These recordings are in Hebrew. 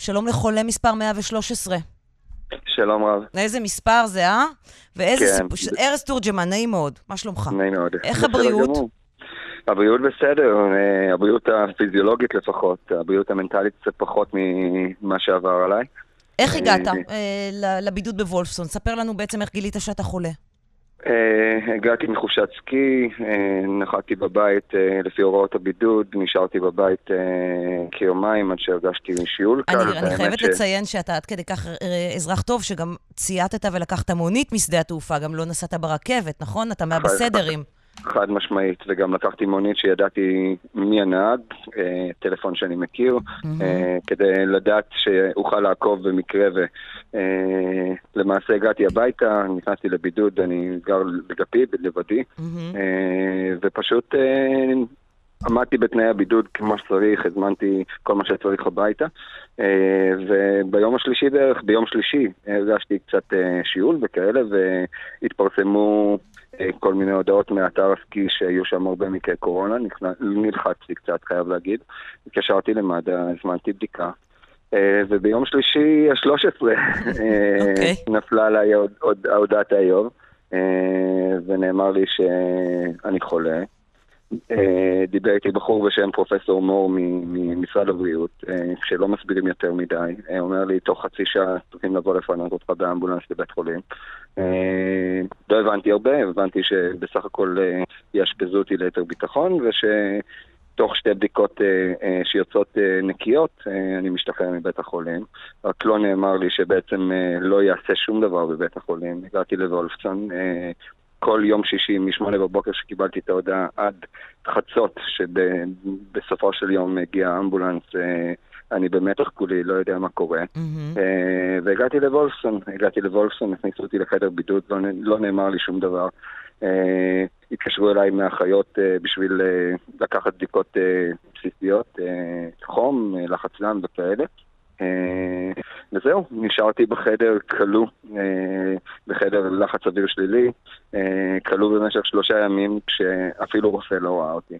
שלום לחולה מספר 113. שלום רב. איזה מספר זה, אה? ואיזה כן. סיפור, ארז תורג'מן, נעים מאוד, מה שלומך? נעים מאוד. איך הבריאות? גמור. הבריאות בסדר, אה, הבריאות הפיזיולוגית לפחות, הבריאות המנטלית קצת פחות ממה שעבר עליי. איך הגעת אה, אה, ל- לבידוד בוולפסון? ספר לנו בעצם איך גילית שאתה חולה. אה, הגעתי מחופשת סקי, אה, נחתתי בבית אה, לפי הוראות הבידוד, נשארתי בבית אה, כיומיים עד שהרגשתי שיעול קל. אני, אני חייבת ש- לציין שאתה עד כדי כך אזרח טוב, שגם צייתת ולקחת מונית משדה התעופה, גם לא נסעת ברכבת, נכון? אתה מהבסדרים. חד משמעית, וגם לקחתי מונית שידעתי מי הנהג, אה, טלפון שאני מכיר, אה, כדי לדעת שאוכל לעקוב במקרה ולמעשה הגעתי הביתה, נכנסתי לבידוד, אני גר בגפי, לבדי. אה, ופשוט אה, עמדתי בתנאי הבידוד כמו שצריך, הזמנתי כל מה שצריך הביתה, אה, וביום השלישי בערך, ביום שלישי, הרגשתי קצת אה, שיעול וכאלה, והתפרסמו אה, כל מיני הודעות מאתר הסקי שהיו שם הרבה מקרי קורונה, נלחצתי קצת, חייב להגיד. התקשרתי למד"א, הזמנתי בדיקה. אה, וביום שלישי ה-13 אוקיי. נפלה עליי הוד- הוד- הודעת האיוב, אה, ונאמר לי שאני חולה. אה, דיבר איתי בחור בשם פרופסור מור ממשרד הבריאות, אה, שלא מסבירים יותר מדי. אה, אומר לי, תוך חצי שעה צריכים לבוא לפנות אותך באמבולנס לבית חולים. לא הבנתי הרבה, הבנתי שבסך הכל יאשפזו אותי ליתר ביטחון, ושתוך שתי בדיקות שיוצאות נקיות, אני משתחרר מבית החולים. רק לא נאמר לי שבעצם לא יעשה שום דבר בבית החולים. הגעתי לוולפסון. כל יום שישי משמונה בבוקר שקיבלתי את ההודעה עד חצות, שבסופו של יום הגיע אמבולנס, אה, אני במתח כולי, לא יודע מה קורה. אה, והגעתי לוולפסון, הגעתי לוולפסון, הכניסו אותי לחדר בידוד, לא, לא נאמר לי שום דבר. אה, התקשרו אליי מהאחיות בשביל לקחת בדיקות בסיסיות, חום, לחץ דם וכאלה. וזהו, נשארתי בחדר כלוא, אה, בחדר לחץ אוויר שלילי, אה, כלוא במשך שלושה ימים, כשאפילו רופא לא ראה אותי.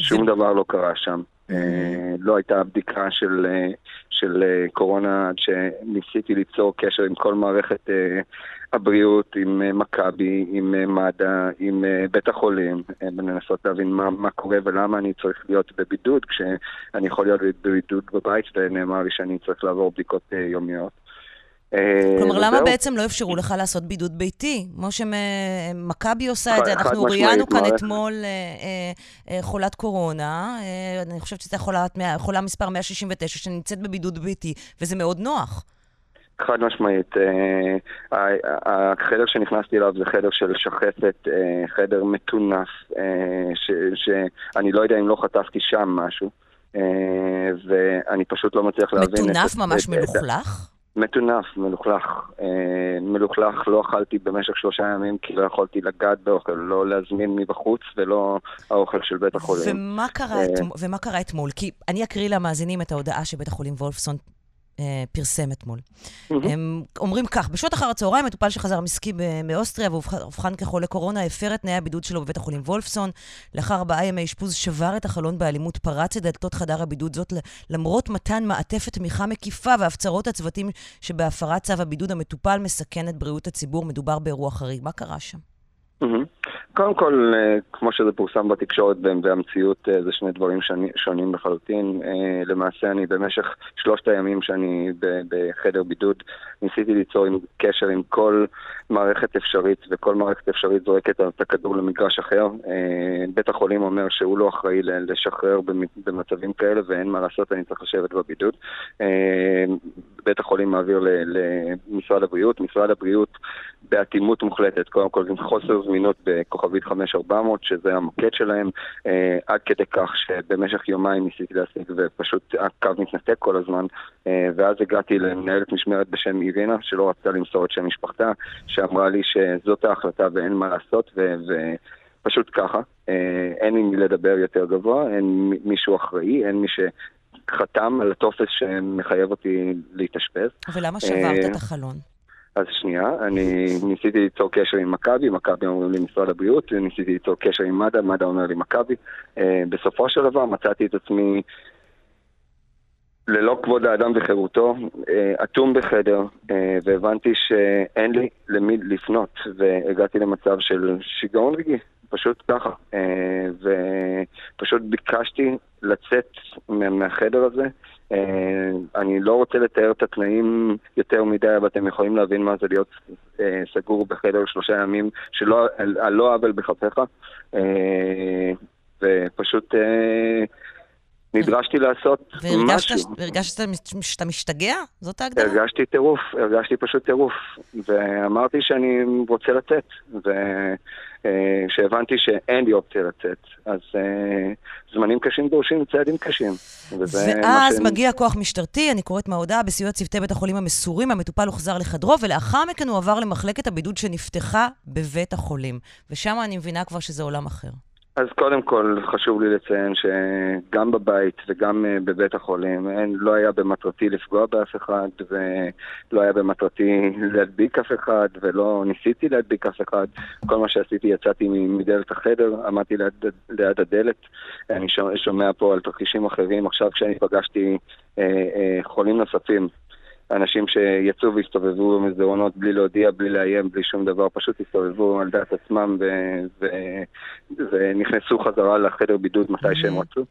שום דבר לא קרה שם. אה, לא הייתה בדיקה של, אה, של אה, קורונה עד שניסיתי ליצור קשר עם כל מערכת הבריאות, עם מכבי, עם מד"א, עם בית החולים, ולנסות להבין מה, מה קורה ולמה אני צריך להיות בבידוד, כשאני יכול להיות בבידוד בבית ונאמר לי שאני צריך לעבור בדיקות יומיות. אה, כלומר, למה וזהו. בעצם לא אפשרו לך לעשות בידוד ביתי? כמו שמכבי עושה את זה, אנחנו ראיינו כאן מערכת. אתמול אה, אה, אה, חולת קורונה, אה, אני חושבת שזו חולה מספר 169 שנמצאת בבידוד ביתי, וזה מאוד נוח. חד משמעית. אה, החדר שנכנסתי אליו זה חדר של שחפת, חדר מטונף, שאני לא יודע אם לא חטפתי שם משהו, ואני פשוט לא מצליח להבין... מטונף ממש מלוכלך? מטונף, מלוכלך. אה, מלוכלך, לא אכלתי במשך שלושה ימים כי לא יכולתי לגעת באוכל, לא להזמין מבחוץ ולא האוכל של בית החולים. ומה קרה, אה, אתמול, ומה קרה אתמול? כי אני אקריא למאזינים את ההודעה שבית החולים וולפסון פרסם אתמול. הם אומרים כך, בשעות אחר הצהריים, מטופל שחזר מסקי מאוסטריה ואובחן כחולה קורונה, הפר את תנאי הבידוד שלו בבית החולים וולפסון. לאחר ארבעה ימי אשפוז שבר את החלון באלימות, פרץ את דלתות חדר הבידוד, זאת למרות מתן מעטפת תמיכה מקיפה והפצרות הצוותים שבהפרת צו הבידוד המטופל מסכן את בריאות הציבור. מדובר באירוע חריג. מה קרה שם? מהמם. קודם כל, אה, כמו שזה פורסם בתקשורת והמציאות, אה, זה שני דברים שני- שונים לחלוטין. אה, למעשה, אני במשך שלושת הימים שאני בחדר בידוד, ניסיתי ליצור עם קשר עם כל מערכת אפשרית, וכל מערכת אפשרית זורקת את הכדור למגרש אחר. בית החולים אומר שהוא לא אחראי לשחרר במ- במצבים כאלה, ואין מה לעשות, אני צריך לשבת בבידוד. בית החולים מעביר למשרד הבריאות, משרד הבריאות באטימות מוחלטת, קודם כל עם חוסר זמינות בכוכבית 5400, שזה המוקד שלהם, אה, עד כדי כך שבמשך יומיים ניסיתי להשיג ופשוט הקו מתנתק כל הזמן, אה, ואז הגעתי למנהלת משמרת בשם אירינה, שלא רצתה למסור את שם משפחתה, שאמרה לי שזאת ההחלטה ואין מה לעשות, ו... ו- פשוט ככה, אה, אין עם מי לדבר יותר גבוה, אין מישהו אחראי, אין מי שחתם על הטופס שמחייב אותי להתאשפז. ולמה שברת אה, את החלון? אז שנייה, אני ניסיתי ליצור קשר עם מכבי, מכבי אומרים לי משרד הבריאות, ניסיתי ליצור קשר עם מד"א, מד"א אומר לי מכבי. Uh, בסופו של דבר מצאתי את עצמי ללא כבוד האדם וחירותו, אטום בחדר, והבנתי שאין לי למי לפנות, והגעתי למצב של שיגעון רגעי, פשוט ככה. ופשוט ביקשתי לצאת מהחדר הזה. אני לא רוצה לתאר את התנאים יותר מדי, אבל אתם יכולים להבין מה זה להיות סגור בחדר שלושה ימים, שלא, על לא עוול בכפיך. ופשוט נדרשתי לעשות משהו. והרגשת שאתה משתגע? זאת ההגדרה? הרגשתי טירוף, הרגשתי פשוט טירוף. ואמרתי שאני רוצה לצאת. וכשהבנתי שאין לי אופציה לצאת, אז זמנים קשים דורשים צעדים קשים. ואז ש... מגיע כוח משטרתי, אני קוראת מההודעה, בסיוע צוותי בית החולים המסורים, המטופל הוחזר לחדרו, ולאחר מכן הוא עבר למחלקת הבידוד שנפתחה בבית החולים. ושם אני מבינה כבר שזה עולם אחר. אז קודם כל חשוב לי לציין שגם בבית וגם אה, בבית החולים אין, לא היה במטרתי לפגוע באף אחד ולא היה במטרתי להדביק אף אחד ולא ניסיתי להדביק אף אחד. כל מה שעשיתי יצאתי מדלת החדר, עמדתי ליד, ליד הדלת. אני שומע פה על תרחישים אחרים. עכשיו כשאני פגשתי אה, אה, חולים נוספים אנשים שיצאו והסתובבו במסדרונות בלי להודיע, בלי לאיים, בלי שום דבר, פשוט הסתובבו על דעת עצמם ו- ו- ונכנסו חזרה לחדר בידוד מתי שהם mm-hmm. רצו.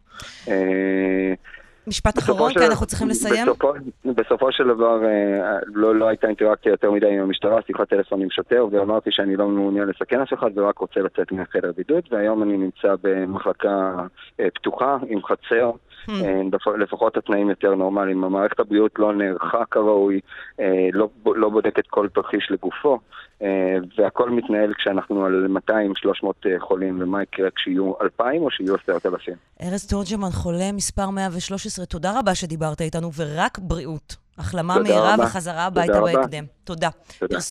משפט אחרון, כי אנחנו צריכים לסיים. בסופו, בסופו של דבר אה, לא, לא הייתה אינטראקציה יותר מדי עם המשטרה, שיחת טלפון עם שוטר, ואמרתי שאני לא מעוניין לסכן אף אחד ורק רוצה לצאת מהחדר בידוד, והיום אני נמצא במחלקה אה, פתוחה עם חצר. Hmm. אה, לפחות התנאים יותר נורמליים. המערכת הבריאות לא נערכה כראוי, לא, לא בודקת כל תרחיש לגופו, והכל מתנהל כשאנחנו על 200-300 חולים, ומה יקרה כשיהיו 2,000 או שיהיו 10,000. ארז תורג'מן, חולה מספר 113, תודה רבה שדיברת איתנו, ורק בריאות. החלמה מהירה וחזרה הביתה בהקדם. תודה. תודה.